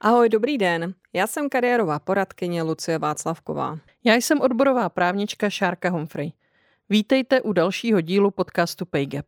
Ahoj, dobrý den. Já jsem kariérová poradkyně Lucie Václavková. Já jsem odborová právnička Šárka Humphrey. Vítejte u dalšího dílu podcastu PayGap.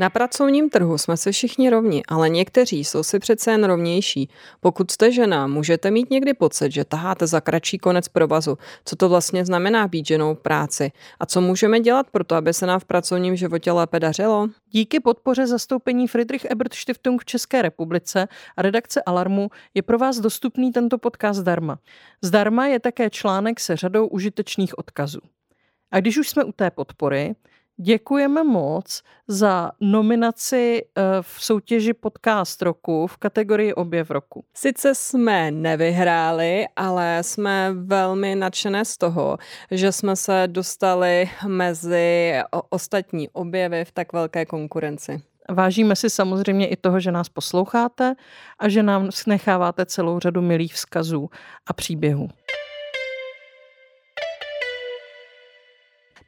Na pracovním trhu jsme si všichni rovni, ale někteří jsou si přece jen rovnější. Pokud jste žena, můžete mít někdy pocit, že taháte za kratší konec provazu. Co to vlastně znamená být ženou v práci? A co můžeme dělat pro to, aby se nám v pracovním životě lépe dařilo? Díky podpoře zastoupení Friedrich Ebert Stiftung v České republice a redakce Alarmu je pro vás dostupný tento podcast zdarma. Zdarma je také článek se řadou užitečných odkazů. A když už jsme u té podpory, Děkujeme moc za nominaci eh, v soutěži Podcast roku v kategorii Objev roku. Sice jsme nevyhráli, ale jsme velmi nadšené z toho, že jsme se dostali mezi ostatní objevy v tak velké konkurenci. Vážíme si samozřejmě i toho, že nás posloucháte a že nám necháváte celou řadu milých vzkazů a příběhů.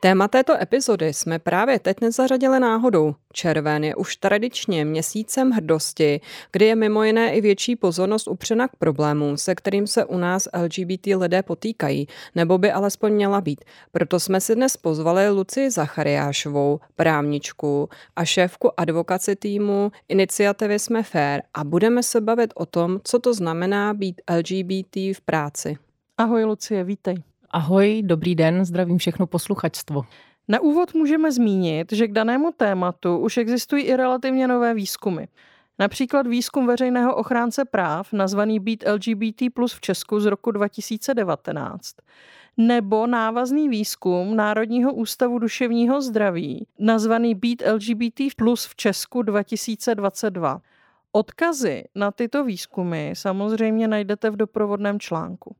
Téma této epizody jsme právě teď nezařadili náhodou. Červen je už tradičně měsícem hrdosti, kdy je mimo jiné i větší pozornost upřena k problémům, se kterým se u nás LGBT lidé potýkají, nebo by alespoň měla být. Proto jsme si dnes pozvali Lucii Zachariášovou, právničku a šéfku advokaci týmu iniciativy Jsme fair a budeme se bavit o tom, co to znamená být LGBT v práci. Ahoj Lucie, vítej. Ahoj, dobrý den, zdravím všechno posluchačstvo. Na úvod můžeme zmínit, že k danému tématu už existují i relativně nové výzkumy. Například výzkum veřejného ochránce práv, nazvaný Být LGBT plus v Česku z roku 2019, nebo návazný výzkum Národního ústavu duševního zdraví, nazvaný Být LGBT plus v Česku 2022. Odkazy na tyto výzkumy samozřejmě najdete v doprovodném článku.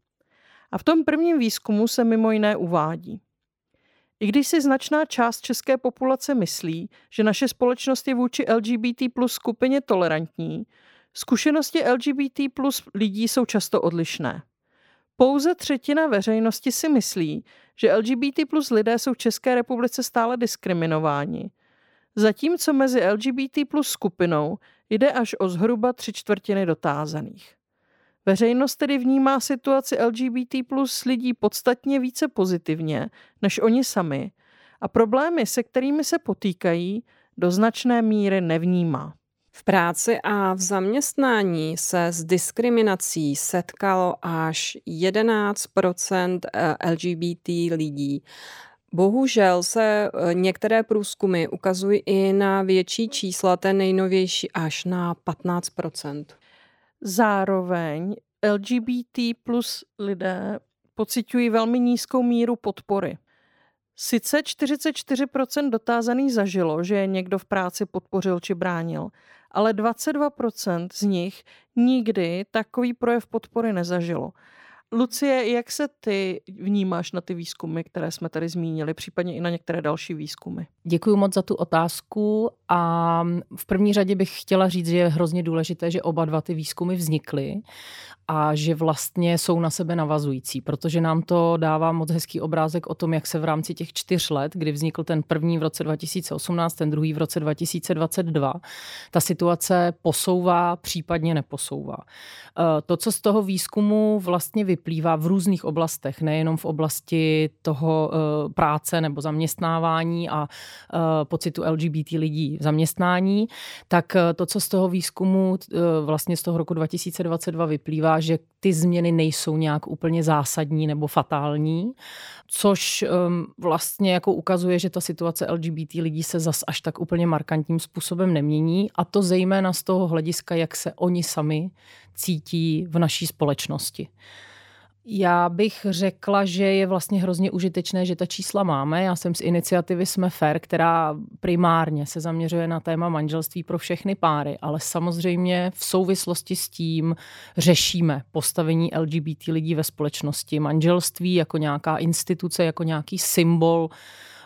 A v tom prvním výzkumu se mimo jiné uvádí. I když si značná část české populace myslí, že naše společnost je vůči LGBT plus skupině tolerantní, zkušenosti LGBT plus lidí jsou často odlišné. Pouze třetina veřejnosti si myslí, že LGBT plus lidé jsou v České republice stále diskriminováni, zatímco mezi LGBT plus skupinou jde až o zhruba tři čtvrtiny dotázaných. Veřejnost tedy vnímá situaci LGBT plus lidí podstatně více pozitivně než oni sami a problémy, se kterými se potýkají, do značné míry nevnímá. V práci a v zaměstnání se s diskriminací setkalo až 11 eh, LGBT lidí. Bohužel se eh, některé průzkumy ukazují i na větší čísla, ten nejnovější až na 15 Zároveň LGBT plus lidé pociťují velmi nízkou míru podpory. Sice 44% dotázaných zažilo, že je někdo v práci podpořil či bránil, ale 22% z nich nikdy takový projev podpory nezažilo. Lucie, jak se ty vnímáš na ty výzkumy, které jsme tady zmínili, případně i na některé další výzkumy? Děkuji moc za tu otázku a v první řadě bych chtěla říct, že je hrozně důležité, že oba dva ty výzkumy vznikly a že vlastně jsou na sebe navazující, protože nám to dává moc hezký obrázek o tom, jak se v rámci těch čtyř let, kdy vznikl ten první v roce 2018, ten druhý v roce 2022, ta situace posouvá, případně neposouvá. Eh, to, co z toho výzkumu vlastně vyplývá v různých oblastech, nejenom v oblasti toho eh, práce nebo zaměstnávání a eh, pocitu LGBT lidí v zaměstnání, tak to, co z toho výzkumu vlastně z toho roku 2022 vyplývá, že ty změny nejsou nějak úplně zásadní nebo fatální, což um, vlastně jako ukazuje, že ta situace LGBT lidí se zas až tak úplně markantním způsobem nemění a to zejména z toho hlediska, jak se oni sami cítí v naší společnosti. Já bych řekla, že je vlastně hrozně užitečné, že ta čísla máme. Já jsem z iniciativy Jsme Fair, která primárně se zaměřuje na téma manželství pro všechny páry, ale samozřejmě v souvislosti s tím řešíme postavení LGBT lidí ve společnosti. Manželství jako nějaká instituce, jako nějaký symbol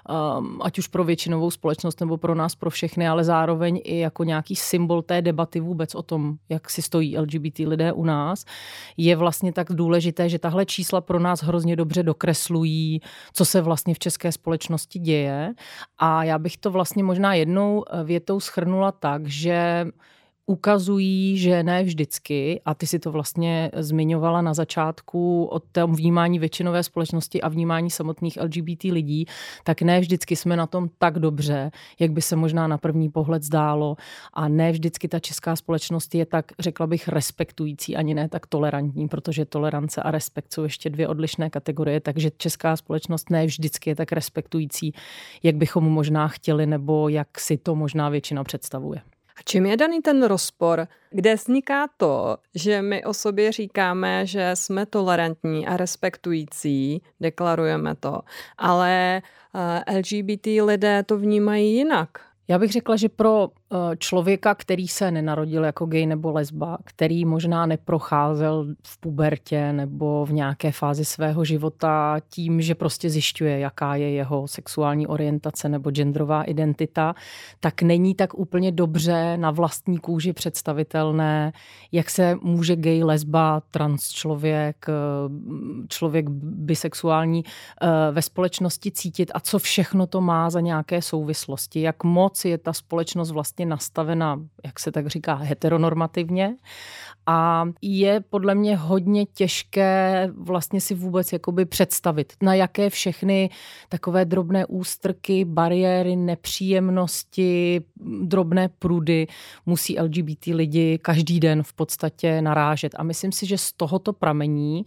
um, ať už pro většinovou společnost nebo pro nás, pro všechny, ale zároveň i jako nějaký symbol té debaty vůbec o tom, jak si stojí LGBT lidé u nás, je vlastně tak důležité, že tahle čísla pro nás hrozně dobře dokreslují, co se vlastně v české společnosti děje. A já bych to vlastně možná jednou větou schrnula tak, že ukazují, že ne vždycky, a ty si to vlastně zmiňovala na začátku o tom vnímání většinové společnosti a vnímání samotných LGBT lidí, tak ne vždycky jsme na tom tak dobře, jak by se možná na první pohled zdálo a ne vždycky ta česká společnost je tak, řekla bych, respektující, ani ne tak tolerantní, protože tolerance a respekt jsou ještě dvě odlišné kategorie, takže česká společnost ne vždycky je tak respektující, jak bychom možná chtěli nebo jak si to možná většina představuje. A čím je daný ten rozpor, kde vzniká to, že my o sobě říkáme, že jsme tolerantní a respektující, deklarujeme to, ale eh, LGBT lidé to vnímají jinak. Já bych řekla, že pro člověka, který se nenarodil jako gay nebo lesba, který možná neprocházel v pubertě nebo v nějaké fázi svého života tím, že prostě zjišťuje, jaká je jeho sexuální orientace nebo genderová identita, tak není tak úplně dobře na vlastní kůži představitelné, jak se může gay, lesba, trans člověk, eh, člověk bisexuální eh, ve společnosti cítit a co všechno to má za nějaké souvislosti, jak moc je ta společnost vlastně vlastně nastavena, jak se tak říká, heteronormativně a je podle mě hodně těžké vlastně si vůbec jakoby představit, na jaké všechny takové drobné ústrky, bariéry, nepříjemnosti, drobné prudy musí LGBT lidi každý den v podstatě narážet. A myslím si, že z tohoto pramení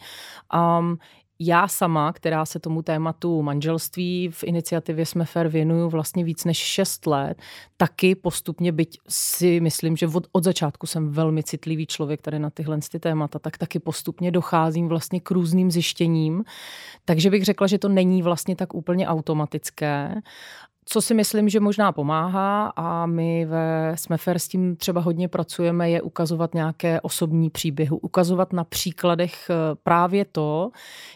um, já sama, která se tomu tématu manželství v iniciativě Jsme Fair věnuju vlastně víc než 6 let, taky postupně, byť si myslím, že od, od začátku jsem velmi citlivý člověk tady na tyhle ty témata, tak taky postupně docházím vlastně k různým zjištěním. Takže bych řekla, že to není vlastně tak úplně automatické co si myslím, že možná pomáhá a my ve Smefer s tím třeba hodně pracujeme, je ukazovat nějaké osobní příběhy, ukazovat na příkladech eh, právě to,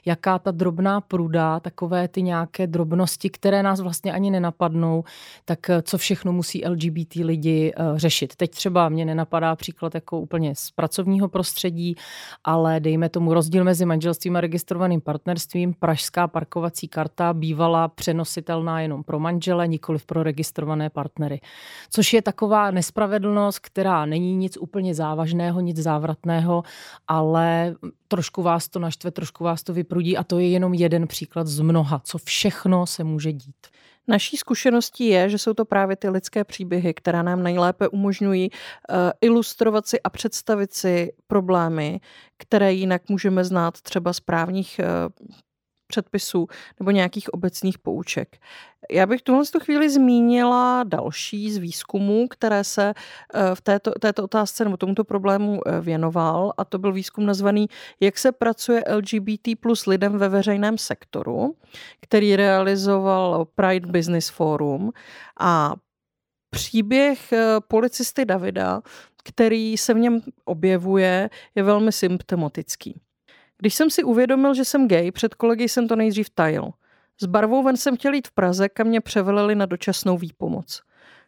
jaká ta drobná pruda, takové ty nějaké drobnosti, které nás vlastně ani nenapadnou, tak eh, co všechno musí LGBT lidi eh, řešit. Teď třeba mě nenapadá příklad jako úplně z pracovního prostředí, ale dejme tomu rozdíl mezi manželstvím a registrovaným partnerstvím. Pražská parkovací karta bývala přenositelná jenom pro manžele, ale nikoli pro registrované partnery. Což je taková nespravedlnost, která není nic úplně závažného, nic závratného, ale trošku vás to naštve, trošku vás to vyprudí a to je jenom jeden příklad z mnoha, co všechno se může dít. Naší zkušeností je, že jsou to právě ty lidské příběhy, které nám nejlépe umožňují uh, ilustrovat si a představit si problémy, které jinak můžeme znát třeba z právních uh, předpisů nebo nějakých obecných pouček. Já bych tuhle tu chvíli zmínila další z výzkumů, které se eh, v této, této otázce nebo tomuto problému eh, věnoval a to byl výzkum nazvaný Jak se pracuje LGBT plus lidem ve veřejném sektoru, který realizoval Pride Business Forum a příběh eh, policisty Davida, který se v něm objevuje, je velmi symptomatický. Když jsem si uvědomil, že jsem gay, před kolegy jsem to nejdřív tajil. S barvou ven jsem chtěl jít v Praze, kam mě převelili na dočasnou výpomoc.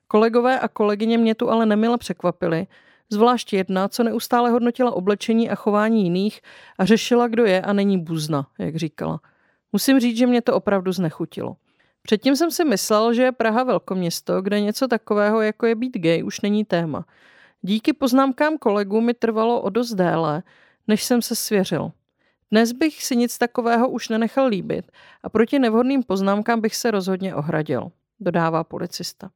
Kolegové a kolegyně mě tu ale nemile překvapili, zvlášť jedna, co neustále hodnotila oblečení a chování jiných a řešila, kdo je a není buzna, jak říkala. Musím říct, že mě to opravdu znechutilo. Předtím jsem si myslel, že je Praha velkoměsto, kde něco takového, jako je být gay, už není téma. Díky poznámkám kolegů mi trvalo o dost déle, než jsem se svěřil. Dnes bych si nic takového už nenechal líbit a proti nevhodným poznámkám bych se rozhodně ohradil, dodává policista.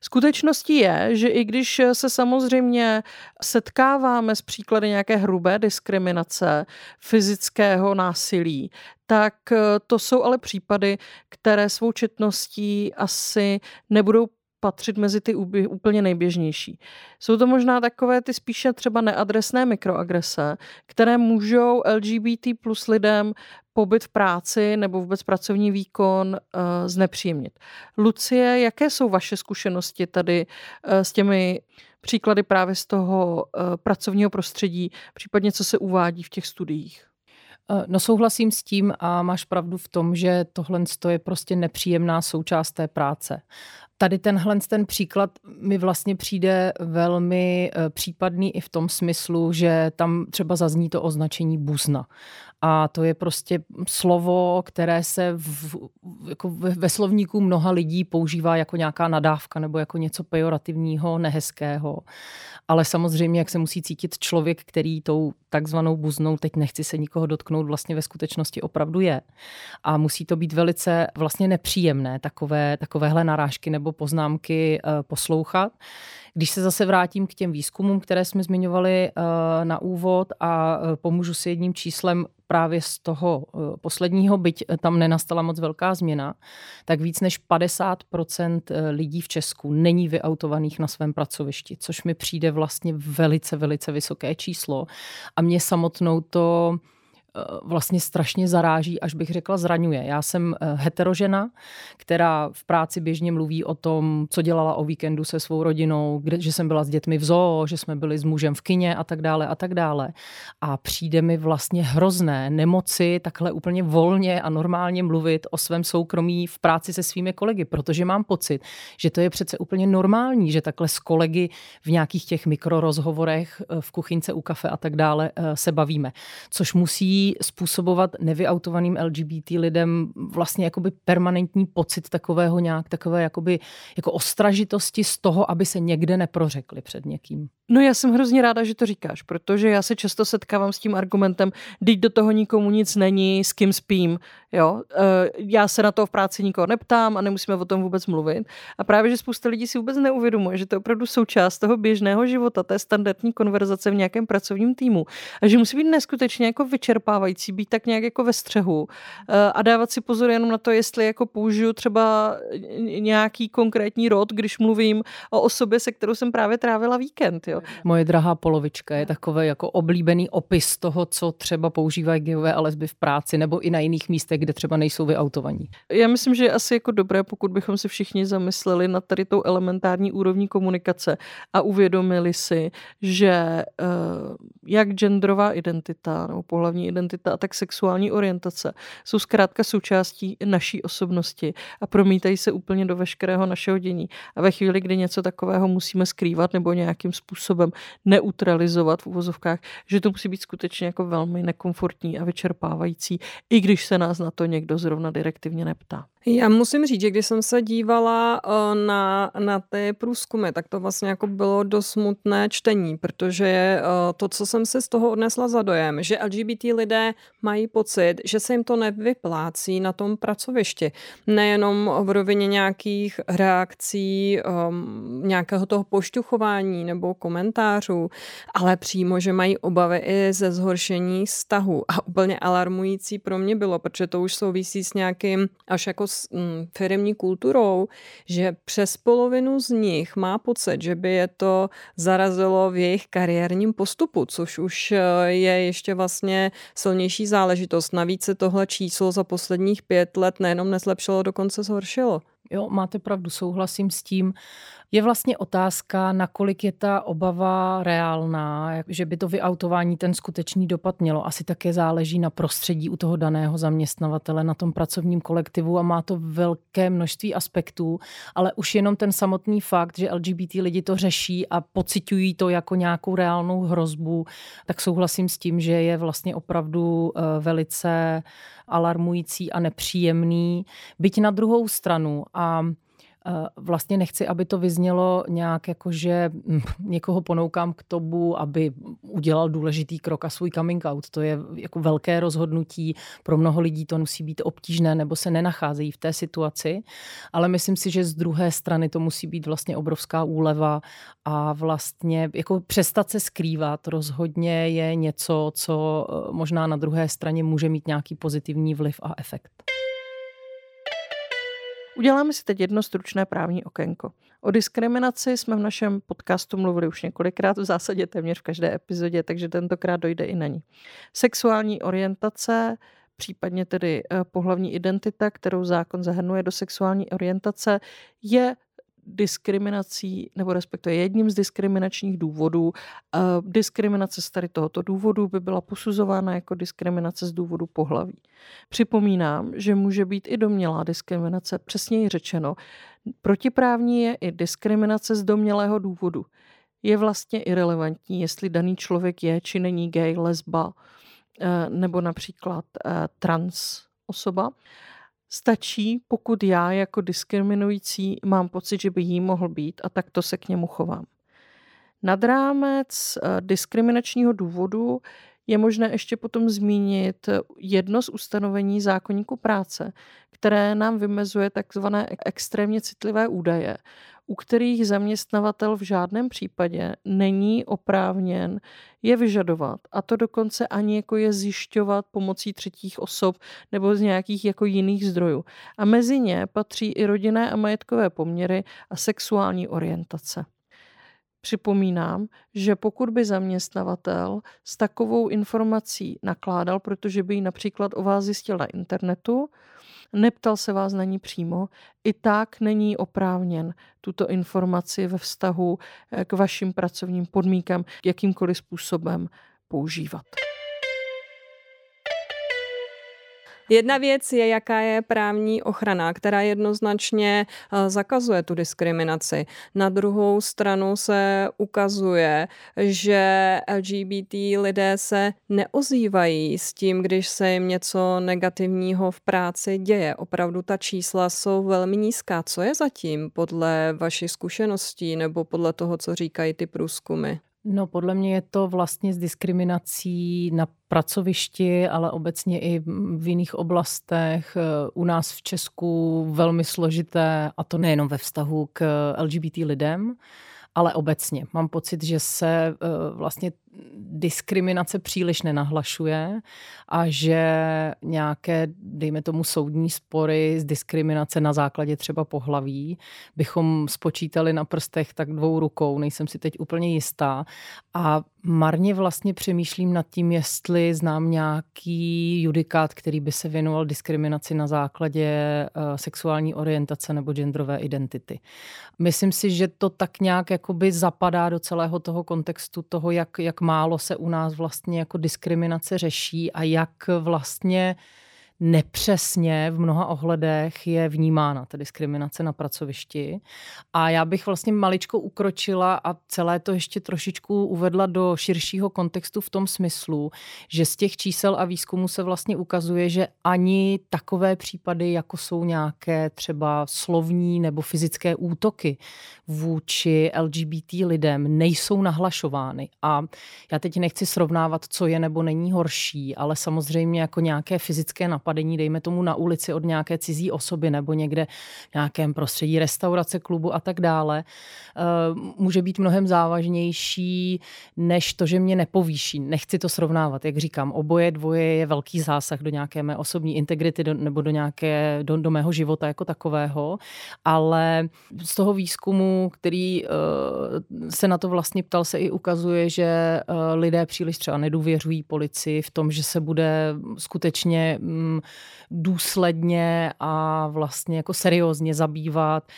Skutečností je, že i když se samozřejmě setkáváme s příklady nějaké hrubé diskriminace, fyzického násilí, tak to jsou ale případy, které svou četností asi nebudou patřit mezi ty úplně nejběžnější. Jsou to možná takové ty spíše třeba neadresné mikroagrese, které můžou LGBT plus lidem pobyt v práci nebo vůbec pracovní výkon uh, znepříjemnit. Lucie, jaké jsou vaše zkušenosti tady uh, s těmi příklady právě z toho uh, pracovního prostředí, případně co se uvádí v těch studiích? No souhlasím s tím a máš pravdu v tom, že tohle je prostě nepříjemná součást té práce. Tady tenhle ten příklad mi vlastně přijde velmi případný i v tom smyslu, že tam třeba zazní to označení buzna. A to je prostě slovo, které se v, jako ve, slovníku mnoha lidí používá jako nějaká nadávka nebo jako něco pejorativního, nehezkého. Ale samozřejmě, jak se musí cítit člověk, který tou takzvanou buznou, teď nechci se nikoho dotknout, vlastně ve skutečnosti opravdu je. A musí to být velice vlastně nepříjemné takové, takovéhle narážky nebo poznámky uh, poslouchat. Když se zase vrátím k těm výzkumům, které jsme zmiňovali uh, na úvod a uh, pomůžu si jedním číslem, právě z toho eh, posledního, byť tam nenastala moc velká změna, tak víc než 50% eh, lidí v Česku není vyautovaných na svém pracovišti, což mi přijde vlastně velice, velice vysoké číslo. A mě samotnou to Eh, vlastně strašně zaráží, až bych řekla zraňuje. Já jsem eh, heterožena, která v práci běžně mluví o tom, co dělala o víkendu se svou rodinou, kde, že jsem byla s dětmi v zoo, že jsme byli s mužem v kině a tak dále a tak dále. A přijde mi vlastně hrozné nemoci takhle úplně volně a normálně mluvit o svém soukromí v práci se svými kolegy, protože mám pocit, že to je přece úplně normální, že takhle s kolegy v nějakých těch mikrorozhovorech eh, v kuchyňce u kafe a tak dále se bavíme. Což musí způsobovat nevyautovaným LGBT lidem vlastně jakoby permanentní pocit takového nějak, takové jakoby jako ostražitosti z toho, aby se někde neprořekli před někým. No já jsem hrozně ráda, že to říkáš, protože já se často setkávám s tím argumentem, když do toho nikomu nic není, s kým spím, jo. E, já se na to v práci nikoho neptám a nemusíme o tom vůbec mluvit. A právě, že spousta lidí si vůbec neuvědomuje, že to je opravdu součást toho běžného života, té standardní konverzace v nějakém pracovním týmu. A že musí být neskutečně jako vyčerpávající, být tak nějak jako ve střehu e, a dávat si pozor jenom na to, jestli jako použiju třeba nějaký konkrétní rod, když mluvím o osobě, se kterou jsem právě trávila víkend, jo. Moje drahá polovička je takový jako oblíbený opis toho, co třeba používají gayové a lesby v práci nebo i na jiných místech, kde třeba nejsou vyautovaní. Já myslím, že je asi jako dobré, pokud bychom si všichni zamysleli nad tady tou elementární úrovní komunikace a uvědomili si, že uh, jak genderová identita nebo pohlavní identita a tak sexuální orientace jsou zkrátka součástí naší osobnosti a promítají se úplně do veškerého našeho dění. A ve chvíli, kdy něco takového musíme skrývat nebo nějakým způsobem neutralizovat v uvozovkách, že to musí být skutečně jako velmi nekomfortní a vyčerpávající, i když se nás na to někdo zrovna direktivně neptá. Já musím říct, že když jsem se dívala eh, na, na ty průzkumy, tak to vlastně jako bylo dost smutné čtení, protože eh, to, co jsem si z toho odnesla za dojem, že LGBT lidé mají pocit, že se jim to nevyplácí na tom pracovišti. Nejenom v rovině nějakých reakcí, um, nějakého toho pošťuchování nebo komentářů, ale přímo, že mají obavy i ze zhoršení vztahu. A úplně alarmující pro mě bylo, protože to už souvisí s nějakým až jako s mm, firmní kulturou, že přes polovinu z nich má pocit, že by je to zarazilo v jejich kariérním postupu, což už eh, je ještě vlastně silnější záležitost. Navíc se tohle číslo za posledních pět let nejenom nezlepšilo, dokonce zhoršilo. Jo, máte pravdu, souhlasím s tím. Je vlastně otázka, nakolik je ta obava reálná, že by to vyautování ten skutečný dopad mělo. Asi také záleží na prostředí u toho daného zaměstnavatele, na tom pracovním kolektivu a má to velké množství aspektů, ale už jenom ten samotný fakt, že LGBT lidi to řeší a pocitují to jako nějakou reálnou hrozbu, tak souhlasím s tím, že je vlastně opravdu eh, velice alarmující a nepříjemný. Byť na druhou stranu a vlastně nechci, aby to vyznělo nějak jako, že hm, někoho ponoukám k tomu, aby udělal důležitý krok a svůj coming out. To je jako velké rozhodnutí. Pro mnoho lidí to musí být obtížné nebo se nenacházejí v té situaci. Ale myslím si, že z druhé strany to musí být vlastně obrovská úleva a vlastně jako přestat se skrývat rozhodně je něco, co eh, možná na druhé straně může mít nějaký pozitivní vliv a efekt. Uděláme si teď jedno stručné právní okénko. O diskriminaci jsme v našem podcastu mluvili už několikrát, v zásadě téměř v každé epizodě, takže tentokrát dojde i na ní. Sexuální orientace, případně tedy eh, pohlavní identita, kterou zákon zahrnuje do sexuální orientace, je diskriminací, nebo respektive jedním z diskriminačních důvodů. Diskriminace z tady tohoto důvodu by byla posuzována jako diskriminace z důvodu pohlaví. Připomínám, že může být i domělá diskriminace, přesněji řečeno. Protiprávní je i diskriminace z domělého důvodu. Je vlastně irrelevantní, jestli daný člověk je či není gay, lesba, eh, nebo například eh, trans osoba. Stačí, pokud já jako diskriminující mám pocit, že by jí mohl být a takto se k němu chovám. Nad rámec eh, diskriminačního důvodu je možné ještě potom zmínit jedno z ustanovení zákonníku práce, které nám vymezuje takzvané extrémně citlivé údaje, u kterých zaměstnavatel v žádném případě není oprávněn je vyžadovat. A to dokonce ani jako je zjišťovat pomocí třetích osob nebo z nějakých jako jiných zdrojů. A mezi ně patří i rodinné a majetkové poměry a sexuální orientace. Připomínám, že pokud by zaměstnavatel s takovou informací nakládal, protože by ji například o vás zjistil na internetu, neptal se vás na ní přímo, i tak není oprávněn tuto informaci ve vztahu eh, k vašim pracovním podmínkám jakýmkoliv způsobem používat. Jedna věc je, jaká je právní ochrana, která jednoznačně eh, zakazuje tu diskriminaci. Na druhou stranu se ukazuje, že LGBT lidé se neozývají s tím, když se jim něco negativního v práci děje. Opravdu ta čísla jsou velmi nízká. Co je zatím podle vašich zkušeností nebo podle toho, co říkají ty průzkumy? No, podle mě je to vlastně s diskriminací na pracovišti, ale obecně i v jiných oblastech. Eh, u nás v Česku velmi složité, a to nejenom ve vztahu k LGBT lidem, ale obecně. Mám pocit, že se eh, vlastně diskriminace příliš nenahlašuje a že nějaké, dejme tomu, soudní spory z diskriminace na základě třeba pohlaví bychom spočítali na prstech tak dvou rukou, nejsem si teď úplně jistá. A marně vlastně přemýšlím nad tím, jestli znám nějaký judikát, který by se věnoval diskriminaci na základě uh, sexuální orientace nebo genderové identity. Myslím si, že to tak nějak jakoby zapadá do celého toho kontextu toho, jak, jak málo se u nás vlastně jako diskriminace řeší a jak vlastně nepřesně v mnoha ohledech je vnímána ta diskriminace na pracovišti. A já bych vlastně maličko ukročila a celé to ještě trošičku uvedla do širšího kontextu v tom smyslu, že z těch čísel a výzkumu se vlastně ukazuje, že ani takové případy, jako jsou nějaké třeba slovní nebo fyzické útoky vůči LGBT lidem, nejsou nahlašovány. A já teď nechci srovnávat, co je nebo není horší, ale samozřejmě jako nějaké fyzické napadení napadení, dejme tomu na ulici od nějaké cizí osoby nebo někde v nějakém prostředí restaurace, klubu a tak dále, eh, může být mnohem závažnější než to, že mě nepovýší. Nechci to srovnávat, jak říkám, oboje dvoje je velký zásah do nějaké mé osobní integrity do, nebo do, nějaké, do, do mého života jako takového, ale z toho výzkumu, který uh, se na to vlastně ptal, se i ukazuje, že uh, lidé příliš třeba nedůvěřují policii v tom, že se bude skutečně důsledně a vlastně jako seriózně zabývat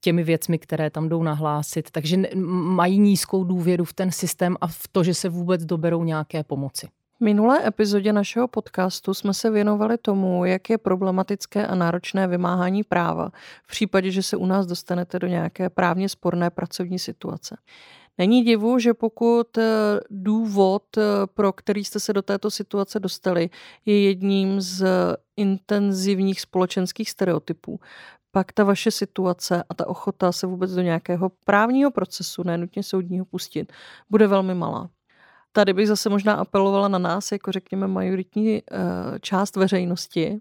těmi věcmi, které tam jdou nahlásit. Takže mají nízkou důvěru v ten systém a v to, že se vůbec doberou nějaké pomoci. V minulé epizodě našeho podcastu jsme se věnovali tomu, jak je problematické a náročné vymáhání práva v případě, že se u nás dostanete do nějaké právně sporné pracovní situace. Není divu, že pokud eh, důvod, eh, pro který jste se do této situace dostali, je jedním z intenzivních společenských stereotypů, pak ta vaše situace a ta ochota se vůbec do nějakého právního procesu, nenutně soudního pustit, bude velmi malá. Tady bych zase možná apelovala na nás, jako řekněme majoritní eh, část veřejnosti,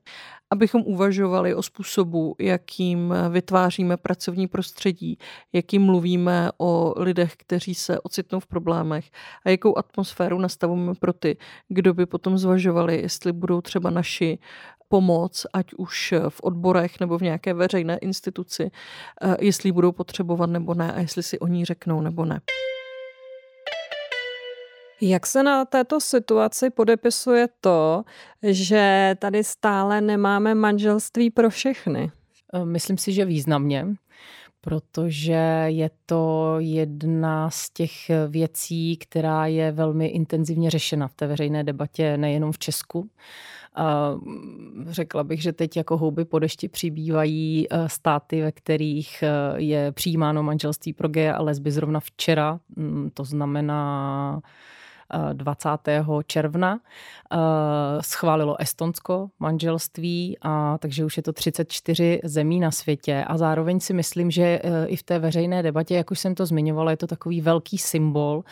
abychom uvažovali o způsobu, jakým vytváříme pracovní prostředí, jakým mluvíme o lidech, kteří se ocitnou v problémech a jakou atmosféru nastavujeme pro ty, kdo by potom zvažovali, jestli budou třeba naši pomoc, ať už v odborech nebo v nějaké veřejné instituci, eh, jestli budou potřebovat nebo ne a jestli si o ní řeknou nebo ne. Jak se na této situaci podepisuje to, že tady stále nemáme manželství pro všechny? Eh, myslím si, že významně, protože je to jedna z těch věcí, která je velmi intenzivně řešena v té veřejné debatě nejenom v Česku. A řekla bych, že teď jako houby po dešti přibývají eh, státy, ve kterých eh, je přijímáno manželství pro geje a lesby zrovna včera. Mm, to znamená 20. června eh, schválilo Estonsko manželství, a takže už je to 34 zemí na světě a zároveň si myslím, že eh, i v té veřejné debatě, jak už jsem to zmiňovala, je to takový velký symbol,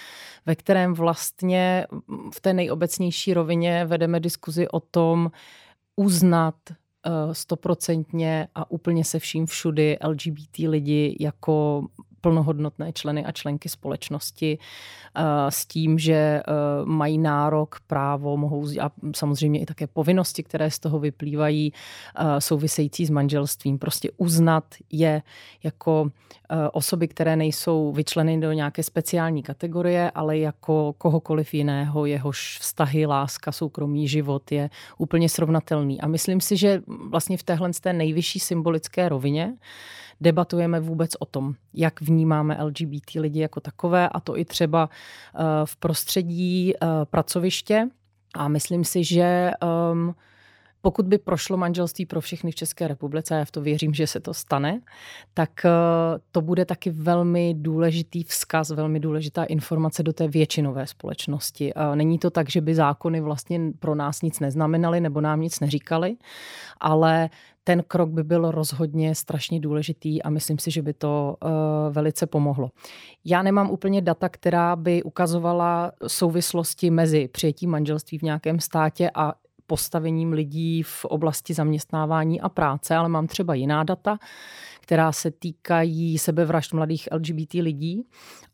ve kterém vlastně v té nejobecnější rovině vedeme diskuzi o tom, uznat eh, stoprocentně a úplně se vším všudy LGBT lidi jako plnohodnotné členy a členky společnosti eh, s tím, že eh, mají nárok, právo, mohou a samozřejmě i také povinnosti, které z toho vyplývají, eh, související s manželstvím. Prostě uznat je jako osoby, které nejsou vyčleny do nějaké speciální kategorie, ale jako kohokoliv jiného, jehož vztahy, láska, soukromý život je úplně srovnatelný. A myslím si, že vlastně v téhle té nejvyšší symbolické rovině debatujeme vůbec o tom, jak vnímáme LGBT lidi jako takové a to i třeba eh, v prostředí eh, pracoviště. A myslím si, že um, pokud by prošlo manželství pro všechny v České republice, a já v to věřím, že se to stane, tak eh, to bude taky velmi důležitý vzkaz, velmi důležitá informace do té většinové společnosti. Není to tak, že by zákony vlastně pro nás nic neznamenaly nebo nám nic neříkali, ale ten krok by byl rozhodně strašně důležitý a myslím si, že by to uh, velice pomohlo. Já nemám úplně data, která by ukazovala souvislosti mezi přijetím manželství v nějakém státě a postavením lidí v oblasti zaměstnávání a práce, ale mám třeba jiná data, která se týkají sebevražd mladých LGBT lidí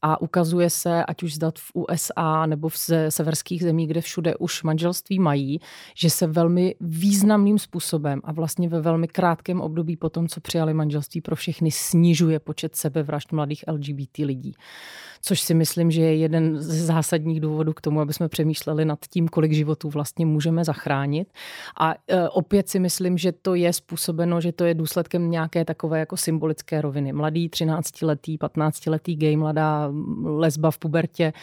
a ukazuje se, ať už zdat v USA nebo v severských zemích, kde všude už manželství mají, že se velmi významným způsobem a vlastně ve velmi krátkém období po tom, co přijali manželství pro všechny, snižuje počet sebevražd mladých LGBT lidí což si myslím, že je jeden z zásadních důvodů k tomu, aby jsme přemýšleli nad tím, kolik životů vlastně můžeme zachránit. A e, opět si myslím, že to je způsobeno, že to je důsledkem nějaké takové jako symbolické roviny. Mladý 13-letý, 15-letý gay, mladá lesba v pubertě,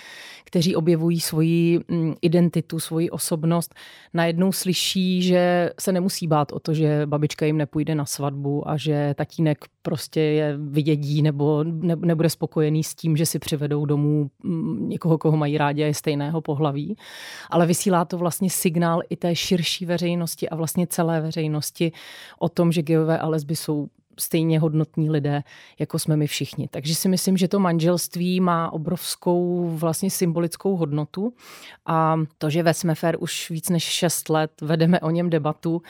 kteří objevují svoji identitu, svoji osobnost, najednou slyší, že se nemusí bát o to, že babička jim nepůjde na svatbu a že tatínek prostě je vydědí nebo nebude spokojený s tím, že si přivedou domů mm, někoho, koho mají rádi a je stejného pohlaví. Ale vysílá to vlastně signál i té širší veřejnosti a vlastně celé veřejnosti o tom, že geové a lesby jsou stejně hodnotní lidé, jako jsme my všichni. Takže si myslím, že to manželství má obrovskou vlastně symbolickou hodnotu a to, že ve Smefer už víc než 6 let vedeme o něm debatu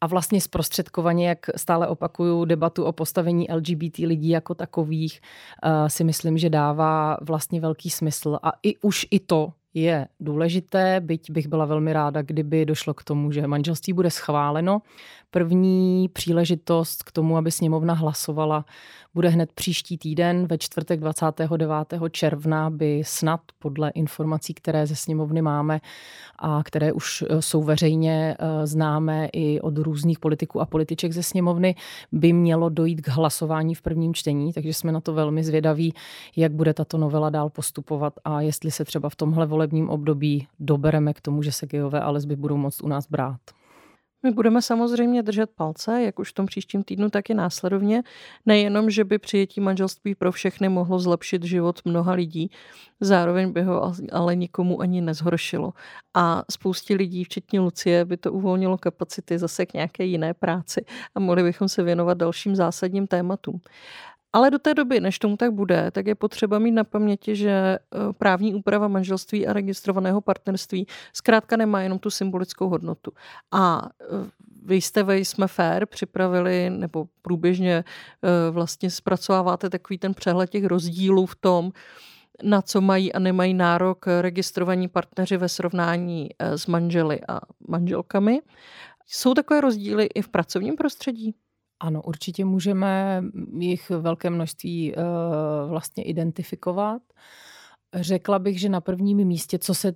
a vlastně zprostředkovaně, jak stále opakuju, debatu o postavení LGBT lidí jako takových, eh, si myslím, že dává vlastně velký smysl a i už i to, je důležité, byť bych byla velmi ráda, kdyby došlo k tomu, že manželství bude schváleno. První příležitost k tomu, aby sněmovna hlasovala, bude hned příští týden, ve čtvrtek 29. června by snad podle informací, které ze sněmovny máme a které už eh, jsou veřejně eh, známé i od různých politiků a političek ze sněmovny, by mělo dojít k hlasování v prvním čtení, takže jsme na to velmi zvědaví, jak bude tato novela dál postupovat a jestli se třeba v tomhle volebním období dobereme k tomu, že se gejové a lesby budou moct u nás brát. My budeme samozřejmě držet palce, jak už v tom příštím týdnu, tak i následovně. Nejenom, že by přijetí manželství pro všechny mohlo zlepšit život mnoha lidí, zároveň by ho ale nikomu ani nezhoršilo. A spoustě lidí, včetně Lucie, by to uvolnilo kapacity zase k nějaké jiné práci a mohli bychom se věnovat dalším zásadním tématům. Ale do té doby, než tomu tak bude, tak je potřeba mít na paměti, že eh, právní úprava manželství a registrovaného partnerství zkrátka nemá jenom tu symbolickou hodnotu. A eh, vy jste ve Jsme Fair připravili, nebo průběžně eh, vlastně zpracováváte takový ten přehled těch rozdílů v tom, na co mají a nemají nárok registrovaní partneři ve srovnání s manželi a manželkami. Jsou takové rozdíly i v pracovním prostředí? Ano, určitě můžeme jich velké množství uh, vlastně identifikovat. Řekla bych, že na prvním místě, co se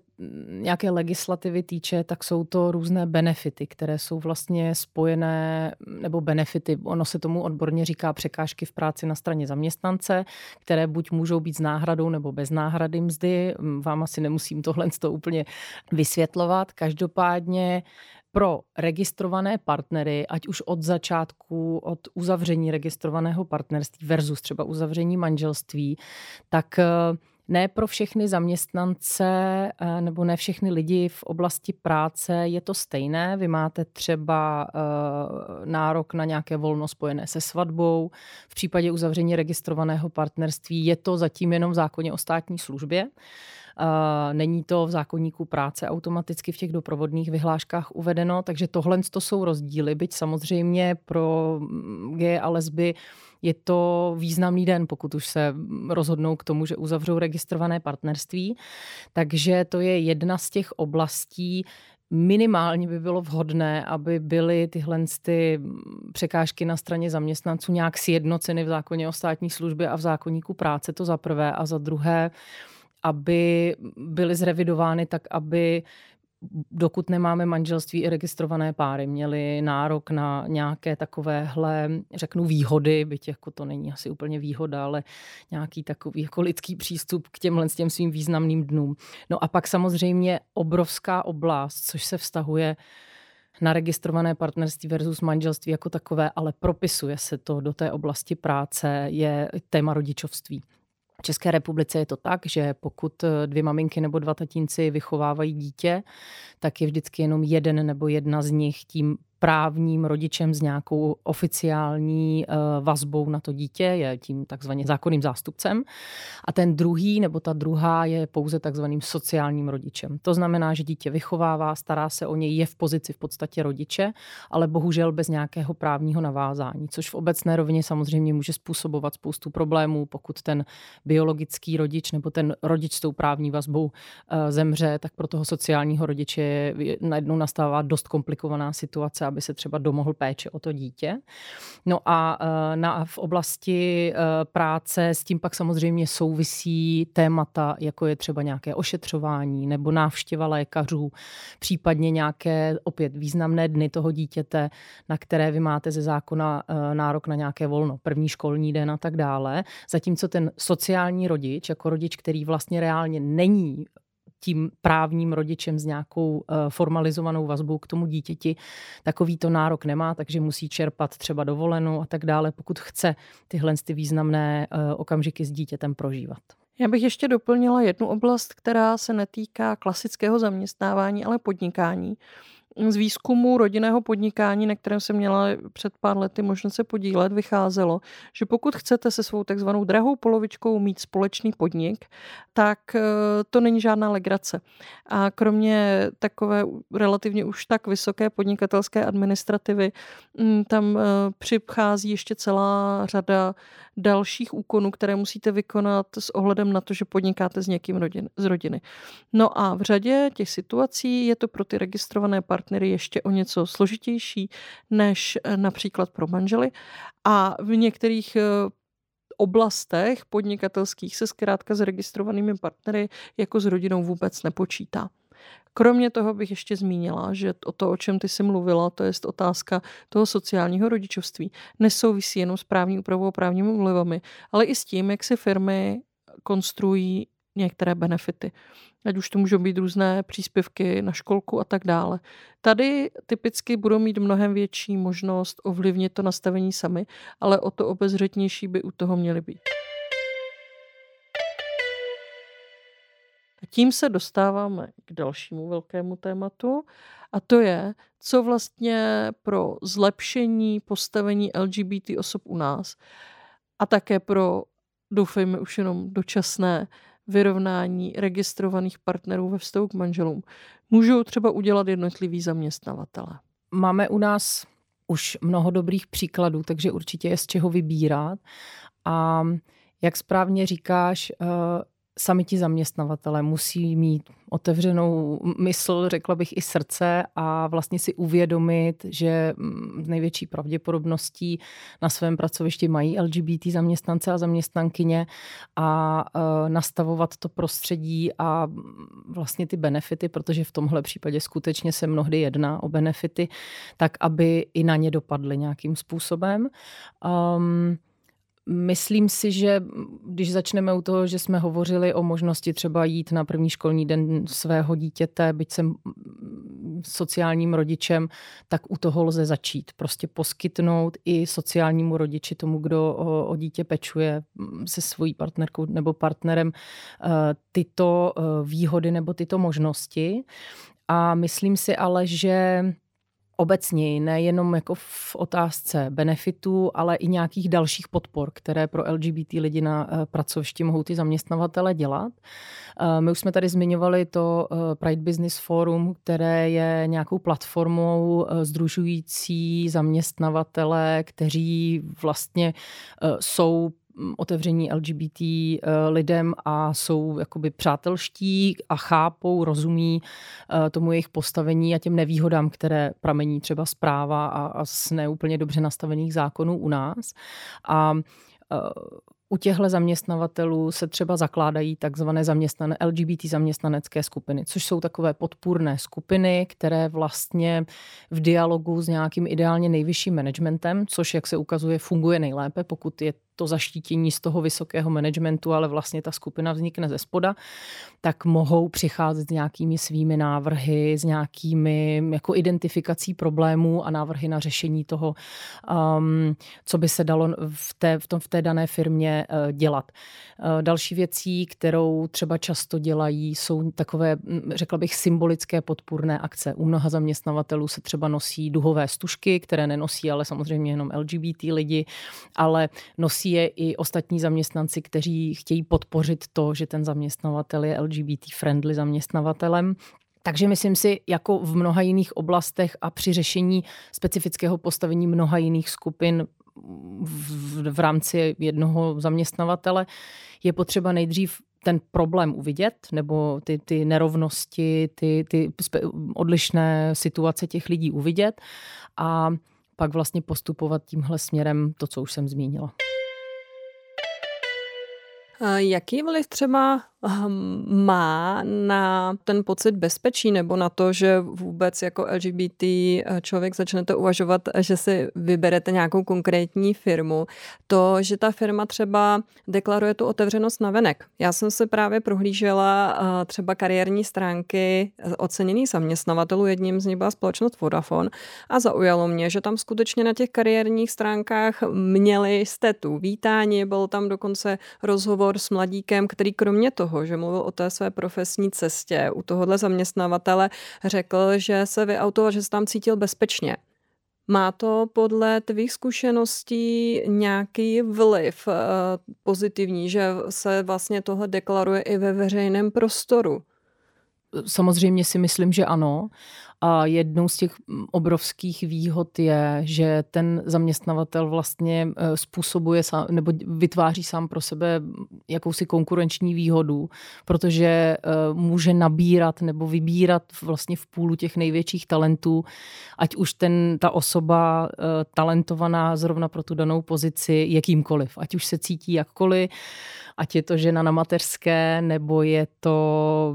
nějaké legislativy týče, tak jsou to různé benefity, které jsou vlastně spojené, nebo benefity, ono se tomu odborně říká překážky v práci na straně zaměstnance, které buď můžou být s náhradou nebo bez náhrady mzdy. Vám asi nemusím tohle to úplně vysvětlovat. Každopádně pro registrované partnery, ať už od začátku, od uzavření registrovaného partnerství versus třeba uzavření manželství, tak ne pro všechny zaměstnance eh, nebo ne všechny lidi v oblasti práce je to stejné. Vy máte třeba eh, nárok na nějaké volno spojené se svatbou. V případě uzavření registrovaného partnerství je to zatím jenom v zákoně o státní službě. Eh, není to v zákonníku práce automaticky v těch doprovodných vyhláškách uvedeno, takže tohle to jsou rozdíly, byť samozřejmě pro mm, geje a lesby je to významný den, pokud už se rozhodnou k tomu, že uzavřou registrované partnerství. Takže to je jedna z těch oblastí, minimálně by bylo vhodné, aby byly tyhle ty překážky na straně zaměstnanců nějak sjednoceny v zákoně o státní službě a v zákonníku práce, to za prvé. A za druhé, aby byly zrevidovány tak, aby dokud nemáme manželství i registrované páry, měli nárok na nějaké takovéhle, řeknu, výhody, byť jako to není asi úplně výhoda, ale nějaký takový jako lidský přístup k těmhle těm svým významným dnům. No a pak samozřejmě obrovská oblast, což se vztahuje na registrované partnerství versus manželství jako takové, ale propisuje se to do té oblasti práce, je téma rodičovství. V České republice je to tak, že pokud eh, dvě maminky nebo dva tatínci vychovávají dítě, tak je vždycky jenom jeden nebo jedna z nich tím právním rodičem s nějakou oficiální eh, vazbou na to dítě, je tím takzvaně zákonným zástupcem. A ten druhý nebo ta druhá je pouze takzvaným sociálním rodičem. To znamená, že dítě vychovává, stará se o něj, je v pozici v podstatě rodiče, ale bohužel bez nějakého právního navázání, což v obecné rovině samozřejmě může způsobovat spoustu problémů, pokud ten biologický rodič nebo ten rodič s tou právní vazbou eh, zemře, tak pro toho sociálního rodiče najednou nastává dost komplikovaná situace, aby se třeba domohl péče o to dítě. No a eh, na, v oblasti eh, práce s tím pak samozřejmě souvisí témata, jako je třeba nějaké ošetřování nebo návštěva lékařů, případně nějaké opět významné dny toho dítěte, na které vy máte ze zákona eh, nárok na nějaké volno, první školní den a tak dále. Zatímco ten sociální rodič, jako rodič, který vlastně reálně není tím právním rodičem s nějakou eh, formalizovanou vazbou k tomu dítěti, takový to nárok nemá, takže musí čerpat třeba dovolenou a tak dále, pokud chce tyhle ty významné eh, okamžiky s dítětem prožívat. Já bych ještě doplnila jednu oblast, která se netýká klasického zaměstnávání, ale podnikání z výzkumu rodinného podnikání, na kterém se měla před pár lety možnost se podílet, vycházelo, že pokud chcete se svou takzvanou drahou polovičkou mít společný podnik, tak eh, to není žádná legrace. A kromě takové relativně už tak vysoké podnikatelské administrativy, mm, tam eh, přichází ještě celá řada dalších úkonů, které musíte vykonat s ohledem na to, že podnikáte s někým rodin, z rodiny. No a v řadě těch situací je to pro ty registrované partnery ještě o něco složitější než eh, například pro manžely. A v některých eh, oblastech podnikatelských se zkrátka s registrovanými partnery jako s rodinou vůbec nepočítá. Kromě toho bych ještě zmínila, že o to, o čem ty jsi mluvila, to je otázka toho sociálního rodičovství, nesouvisí jenom s právní úpravou a právními vlivami, ale i s tím, jak si firmy konstruují některé benefity. Ať už to můžou být různé příspěvky na školku a tak dále. Tady typicky budou mít mnohem větší možnost ovlivnit to nastavení sami, ale o to obezřetnější by u toho měly být. Tím se dostáváme k dalšímu velkému tématu a to je, co vlastně pro zlepšení postavení LGBT osob u nás a také pro, doufejme už jenom dočasné vyrovnání registrovaných partnerů ve vztahu k manželům, můžou třeba udělat jednotliví zaměstnavatele. Máme u nás už mnoho dobrých příkladů, takže určitě je z čeho vybírat. A jak správně říkáš, eh, sami ti zaměstnavatele musí mít otevřenou mysl, řekla bych i srdce a vlastně si uvědomit, že mm, největší pravděpodobností na svém pracovišti mají LGBT zaměstnance a zaměstnankyně a e, nastavovat to prostředí a mm, vlastně ty benefity, protože v tomhle případě skutečně se mnohdy jedná o benefity, tak aby i na ně dopadly nějakým způsobem. Um, Myslím si, že když začneme u toho, že jsme hovořili o možnosti třeba jít na první školní den svého dítěte, byť jsem sociálním rodičem, tak u toho lze začít. Prostě poskytnout i sociálnímu rodiči, tomu, kdo o, o dítě pečuje se svojí partnerkou nebo partnerem, eh, tyto eh, výhody nebo tyto možnosti. A myslím si ale, že obecněji, nejenom jako v otázce benefitů, ale i nějakých dalších podpor, které pro LGBT lidi na eh, pracovišti mohou ty zaměstnavatele dělat. Eh, my už jsme tady zmiňovali to eh, Pride Business Forum, které je nějakou platformou združující zaměstnavatele, kteří vlastně jsou otevření LGBT eh, lidem a jsou jakoby přátelští a chápou, rozumí eh, tomu jejich postavení a těm nevýhodám, které pramení třeba zpráva a, a z neúplně dobře nastavených zákonů u nás. A eh, u těchto zaměstnavatelů se třeba zakládají takzvané zaměstnané, LGBT zaměstnanecké skupiny, což jsou takové podpůrné skupiny, které vlastně v dialogu s nějakým ideálně nejvyšším managementem, což jak se ukazuje funguje nejlépe, pokud je to zaštítění z toho vysokého managementu, ale vlastně ta skupina vznikne ze spoda, tak mohou přicházet s nějakými svými návrhy, s nějakými jako identifikací problémů a návrhy na řešení toho, um, co by se dalo v té, v tom, v té dané firmě uh, dělat. Uh, další věcí, kterou třeba často dělají, jsou takové, řekla bych, symbolické podpůrné akce. U mnoha zaměstnavatelů se třeba nosí duhové stužky, které nenosí ale samozřejmě jenom LGBT lidi, ale nosí nosí je i ostatní zaměstnanci, kteří chtějí podpořit to, že ten zaměstnavatel je LGBT friendly zaměstnavatelem. Takže myslím si, jako v mnoha jiných oblastech a při řešení specifického postavení mnoha jiných skupin v, v rámci jednoho zaměstnavatele, je potřeba nejdřív ten problém uvidět, nebo ty, ty nerovnosti, ty, ty odlišné situace těch lidí uvidět a pak vlastně postupovat tímhle směrem to, co už jsem zmínila. Jaký vliv třeba má na ten pocit bezpečí nebo na to, že vůbec jako LGBT eh, člověk začnete uvažovat, že si vyberete nějakou konkrétní firmu, to, že ta firma třeba deklaruje tu otevřenost na venek. Já jsem se právě prohlížela eh, třeba kariérní stránky oceněných zaměstnavatelů, jedním z nich byla společnost Vodafone a zaujalo mě, že tam skutečně na těch kariérních stránkách měli jste tu vítání, byl tam dokonce rozhovor s mladíkem, který kromě toho, že mluvil o té své profesní cestě, u tohohle zaměstnavatele řekl, že se vyautoval, že se tam cítil bezpečně. Má to podle tvých zkušeností nějaký vliv eh, pozitivní, že se vlastně tohle deklaruje i ve veřejném prostoru? Samozřejmě si myslím, že ano. A jednou z těch obrovských výhod je, že ten zaměstnavatel vlastně e, způsobuje sám, nebo vytváří sám pro sebe jakousi konkurenční výhodu, protože e, může nabírat nebo vybírat vlastně v půlu těch největších talentů, ať už ten, ta osoba e, talentovaná zrovna pro tu danou pozici jakýmkoliv, ať už se cítí jakkoliv, ať je to žena na mateřské, nebo je to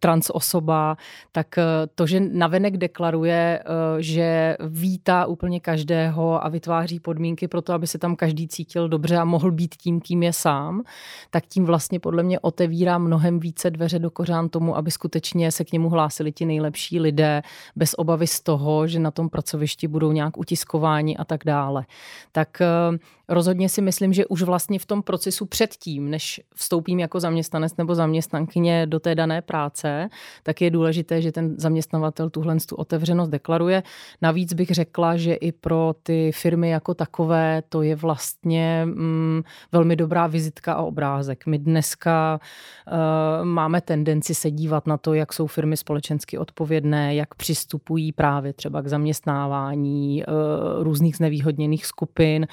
trans osoba, tak to, že navenek navenek deklaruje, eh, že vítá úplně každého a vytváří podmínky pro to, aby se tam každý cítil dobře a mohl být tím, kým je sám, tak tím vlastně podle mě otevírá mnohem více dveře do kořán tomu, aby skutečně se k němu hlásili ti nejlepší lidé bez obavy z toho, že na tom pracovišti budou nějak utiskováni a tak dále. Tak eh, rozhodně si myslím, že už vlastně v tom procesu předtím, než vstoupím jako zaměstnanec nebo zaměstnankyně do té dané práce, tak je důležité, že ten zaměstnavatel tuhle tu otevřenost deklaruje. Navíc bych řekla, že i pro ty firmy jako takové to je vlastně mm, velmi dobrá vizitka a obrázek. My dneska uh, máme tendenci se dívat na to, jak jsou firmy společensky odpovědné, jak přistupují právě třeba k zaměstnávání uh, různých znevýhodněných skupin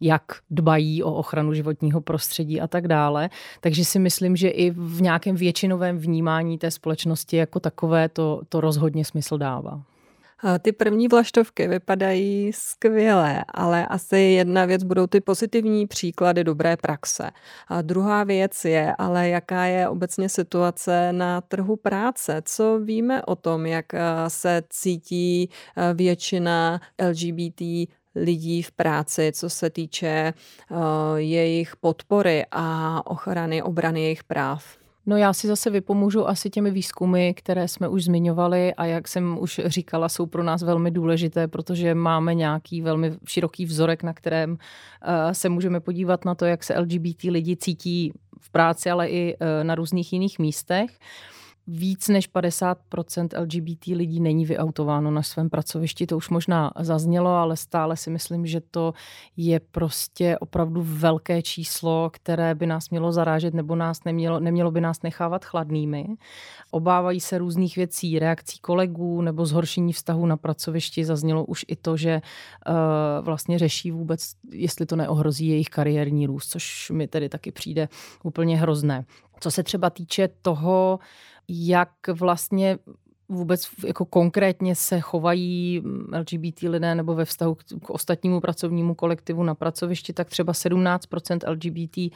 jak dbají o ochranu životního prostředí a tak dále. Takže si myslím, že i v nějakém většinovém vnímání té společnosti jako takové to, to rozhodně smysl dává. Ty první vlaštovky vypadají skvěle, ale asi jedna věc budou ty pozitivní příklady dobré praxe. A druhá věc je, ale jaká je obecně situace na trhu práce? Co víme o tom, jak eh, se cítí eh, většina LGBT lidí v práci, co se týče uh, jejich podpory a ochrany, obrany jejich práv. No já si zase vypomůžu asi těmi výzkumy, které jsme už zmiňovali a jak jsem už říkala, jsou pro nás velmi důležité, protože máme nějaký velmi široký vzorek, na kterém eh, se můžeme podívat na to, jak se LGBT lidi cítí v práci, ale i eh, na různých jiných místech víc než 50% LGBT lidí není vyautováno na svém pracovišti. To už možná zaznělo, ale stále si myslím, že to je prostě opravdu velké číslo, které by nás mělo zarážet nebo nás nemělo, nemělo by nás nechávat chladnými. Obávají se různých věcí, reakcí kolegů nebo zhoršení vztahu na pracovišti. Zaznělo už i to, že uh, vlastně řeší vůbec, jestli to neohrozí jejich kariérní růst, což mi tedy taky přijde úplně hrozné. Co se třeba týče toho, jak vlastně vůbec jako konkrétně se chovají LGBT lidé nebo ve vztahu k, k ostatnímu pracovnímu kolektivu na pracovišti, tak třeba 17% LGBT eh,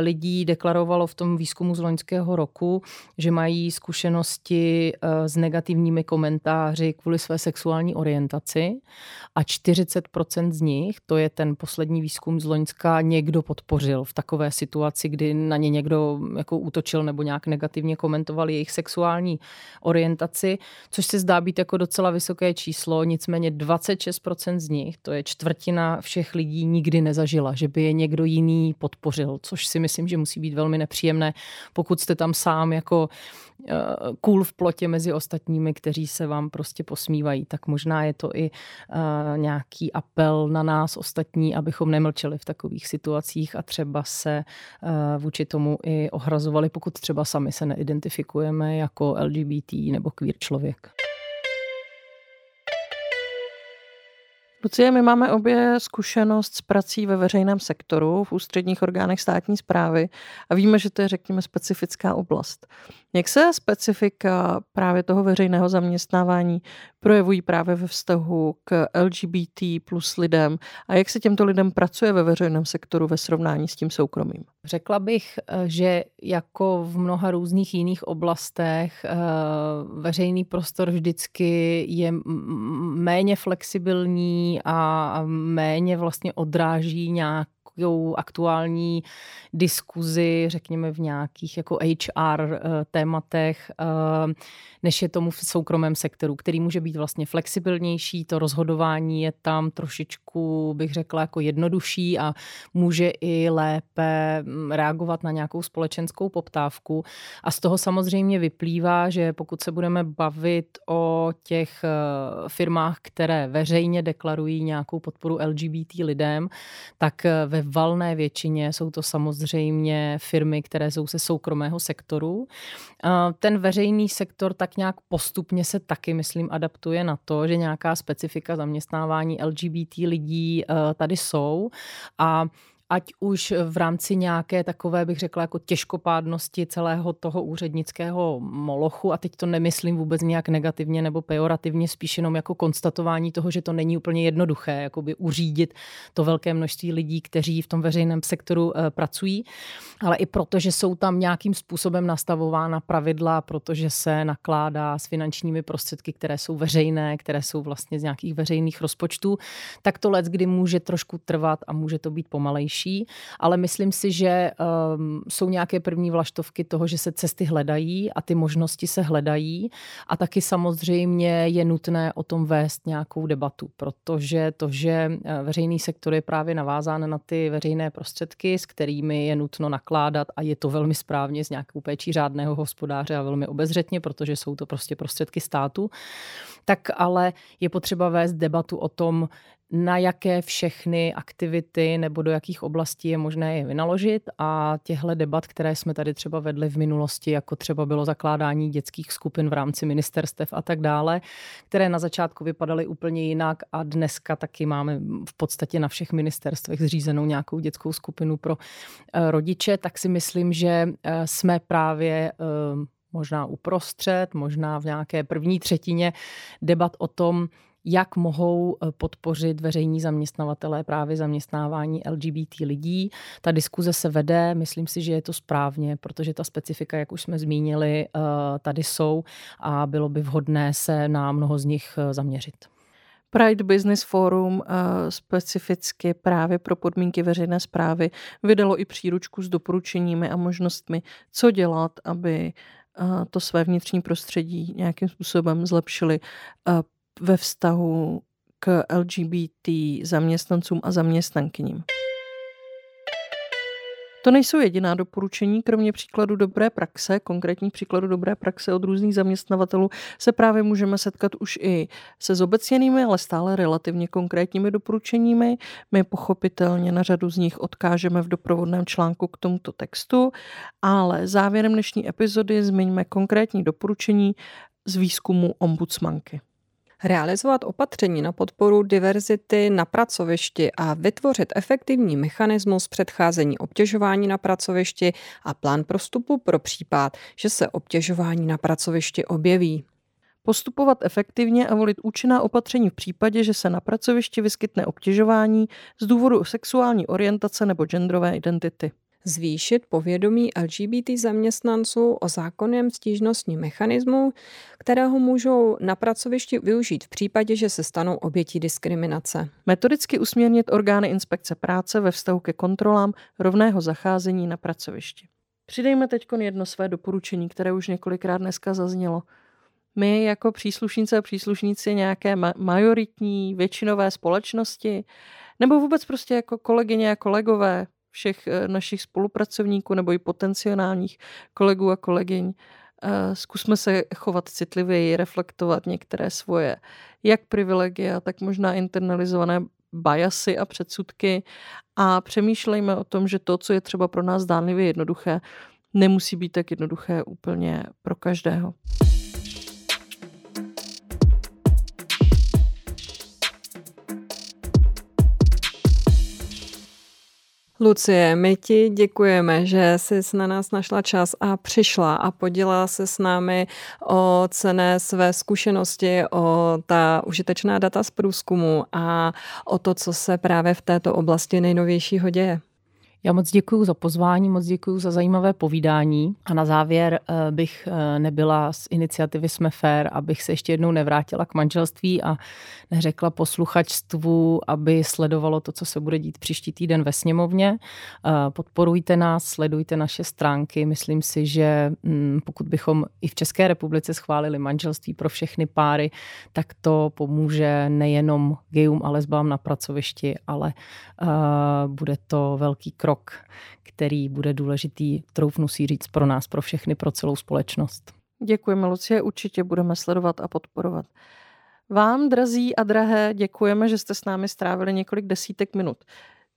lidí deklarovalo v tom výzkumu z loňského roku, že mají zkušenosti eh, s negativními komentáři kvůli své sexuální orientaci a 40% z nich, to je ten poslední výzkum z Loňska, někdo podpořil v takové situaci, kdy na ně někdo jako útočil nebo nějak negativně komentoval jejich sexuální orientaci orientaci, což se zdá být jako docela vysoké číslo, nicméně 26% z nich, to je čtvrtina všech lidí, nikdy nezažila, že by je někdo jiný podpořil, což si myslím, že musí být velmi nepříjemné, pokud jste tam sám jako cool v plotě mezi ostatními, kteří se vám prostě posmívají, tak možná je to i uh, nějaký apel na nás ostatní, abychom nemlčeli v takových situacích a třeba se uh, vůči tomu i ohrazovali, pokud třeba sami se neidentifikujeme jako LGBT nebo queer člověk. Lucie, my máme obě zkušenost s prací ve veřejném sektoru, v ústředních orgánech státní zprávy a víme, že to je, řekněme, specifická oblast. Jak se specifika právě toho veřejného zaměstnávání projevují právě ve vztahu k LGBT plus lidem a jak se těmto lidem pracuje ve veřejném sektoru ve srovnání s tím soukromým? Řekla bych, že jako v mnoha různých jiných oblastech eh, veřejný prostor vždycky je méně flexibilní a méně vlastně odráží nějak nějakou aktuální diskuzi, řekněme v nějakých jako HR eh, tématech, eh, než je tomu v soukromém sektoru, který může být vlastně flexibilnější, to rozhodování je tam trošičku, bych řekla, jako jednodušší a může i lépe mm, reagovat na nějakou společenskou poptávku. A z toho samozřejmě vyplývá, že pokud se budeme bavit o těch eh, firmách, které veřejně deklarují nějakou podporu LGBT lidem, tak ve valné většině jsou to samozřejmě firmy, které jsou ze soukromého sektoru. Ten veřejný sektor tak nějak postupně se taky, myslím, adaptuje na to, že nějaká specifika zaměstnávání LGBT lidí eh, tady jsou a ať už v rámci nějaké takové, bych řekla, jako těžkopádnosti celého toho úřednického molochu, a teď to nemyslím vůbec nějak negativně nebo pejorativně, spíš jenom jako konstatování toho, že to není úplně jednoduché, jakoby uřídit to velké množství lidí, kteří v tom veřejném sektoru uh, pracují, ale i proto, že jsou tam nějakým způsobem nastavována pravidla, protože se nakládá s finančními prostředky, které jsou veřejné, které jsou vlastně z nějakých veřejných rozpočtů, tak to let, kdy může trošku trvat a může to být pomalejší lepší, ale myslím si, že um, jsou nějaké první vlaštovky toho, že se cesty hledají a ty možnosti se hledají. A taky samozřejmě je nutné o tom vést nějakou debatu, protože to, že eh, veřejný sektor je právě navázán na ty veřejné prostředky, s kterými je nutno nakládat a je to velmi správně z nějakou péčí řádného hospodáře a velmi obezřetně, protože jsou to prostě prostředky státu, tak ale je potřeba vést debatu o tom, na jaké všechny aktivity nebo do jakých oblastí je možné je vynaložit a těchto debat, které jsme tady třeba vedli v minulosti, jako třeba bylo zakládání dětských skupin v rámci ministerstev a tak dále, které na začátku vypadaly úplně jinak a dneska taky máme v podstatě na všech ministerstvech zřízenou nějakou dětskou skupinu pro eh, rodiče, tak si myslím, že eh, jsme právě eh, možná uprostřed, možná v nějaké první třetině debat o tom, jak mohou eh, podpořit veřejní zaměstnavatelé právě zaměstnávání LGBT lidí. Ta diskuze se vede, myslím si, že je to správně, protože ta specifika, jak už jsme zmínili, eh, tady jsou a bylo by vhodné se na mnoho z nich eh, zaměřit. Pride Business Forum specificky právě pro podmínky veřejné zprávy vydalo i příručku s doporučeními a možnostmi, co dělat, aby to své vnitřní prostředí nějakým způsobem zlepšili ve vztahu k LGBT zaměstnancům a zaměstnankyním. To nejsou jediná doporučení, kromě příkladu dobré praxe, konkrétních příkladů dobré praxe od různých zaměstnavatelů, se právě můžeme setkat už i se zobecněnými, ale stále relativně konkrétními doporučeními. My pochopitelně na řadu z nich odkážeme v doprovodném článku k tomuto textu, ale závěrem dnešní epizody zmiňme konkrétní doporučení z výzkumu ombudsmanky. Realizovat opatření na podporu diverzity na pracovišti a vytvořit efektivní mechanismus předcházení obtěžování na pracovišti a plán prostupu pro případ, že se obtěžování na pracovišti objeví. Postupovat efektivně a volit účinná opatření v případě, že se na pracovišti vyskytne obtěžování z důvodu sexuální orientace nebo genderové identity zvýšit povědomí LGBT zaměstnanců o zákonném stížnostním mechanismu, kterého můžou na pracovišti využít v případě, že se stanou obětí diskriminace. Metodicky usměrnit orgány inspekce práce ve vztahu ke kontrolám rovného zacházení na pracovišti. Přidejme teď jedno své doporučení, které už několikrát dneska zaznělo. My jako příslušnice a příslušníci nějaké majoritní, většinové společnosti, nebo vůbec prostě jako kolegyně a kolegové, všech eh, našich spolupracovníků nebo i potenciálních kolegů a kolegyň. Eh, zkusme se chovat citlivěji, reflektovat některé svoje jak privilegia, tak možná internalizované bajasy a předsudky a přemýšlejme o tom, že to, co je třeba pro nás dánlivě jednoduché, nemusí být tak jednoduché úplně pro každého. Lucie, my ti děkujeme, že jsi na nás našla čas a přišla a podělila se s námi o cené své zkušenosti, o ta užitečná data z průzkumu a o to, co se právě v této oblasti nejnovějšího děje. Já moc děkuji za pozvání, moc děkuji za zajímavé povídání a na závěr eh, bych eh, nebyla z iniciativy Jsme fair, abych se ještě jednou nevrátila k manželství a neřekla posluchačstvu, aby sledovalo to, co se bude dít příští týden ve sněmovně. Eh, podporujte nás, sledujte naše stránky. Myslím si, že mm, pokud bychom i v České republice schválili manželství pro všechny páry, tak to pomůže nejenom gejům a lesbám na pracovišti, ale bude to velký krok krok, který bude důležitý, troufnu si říct, pro nás, pro všechny, pro celou společnost. Děkujeme, Lucie, určitě budeme sledovat a podporovat. Vám, drazí a drahé, děkujeme, že jste s námi strávili několik desítek minut.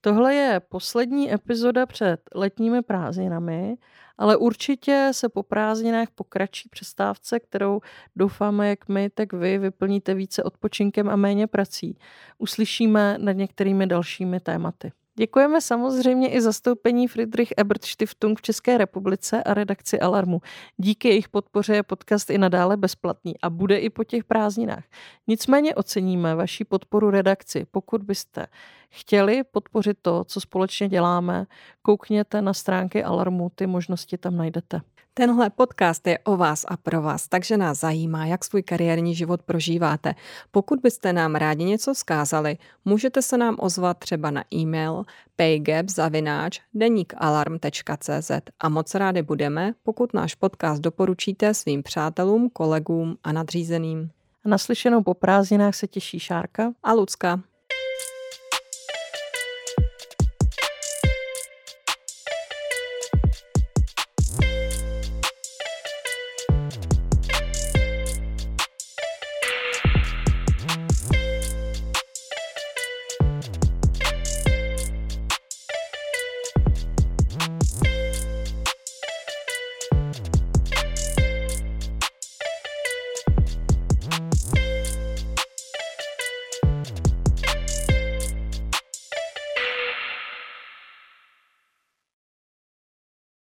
Tohle je poslední epizoda před letními prázdninami, ale určitě se po prázdninách pokračí přestávce, kterou doufáme, jak my, tak vy vyplníte více odpočinkem a méně prací. Uslyšíme nad některými dalšími tématy. Děkujeme samozřejmě i zastoupení Friedrich Ebert Stiftung v České republice a redakci Alarmu. Díky jejich podpoře je podcast i nadále bezplatný a bude i po těch prázdninách. Nicméně oceníme vaši podporu redakci. Pokud byste chtěli podpořit to, co společně děláme, koukněte na stránky Alarmu, ty možnosti tam najdete. Tenhle podcast je o vás a pro vás, takže nás zajímá, jak svůj kariérní život prožíváte. Pokud byste nám rádi něco vzkázali, můžete se nám ozvat třeba na e-mail paygap.deníkalarm.cz a moc rádi budeme, pokud náš podcast doporučíte svým přátelům, kolegům a nadřízeným. A naslyšenou po prázdninách se těší Šárka a Lucka.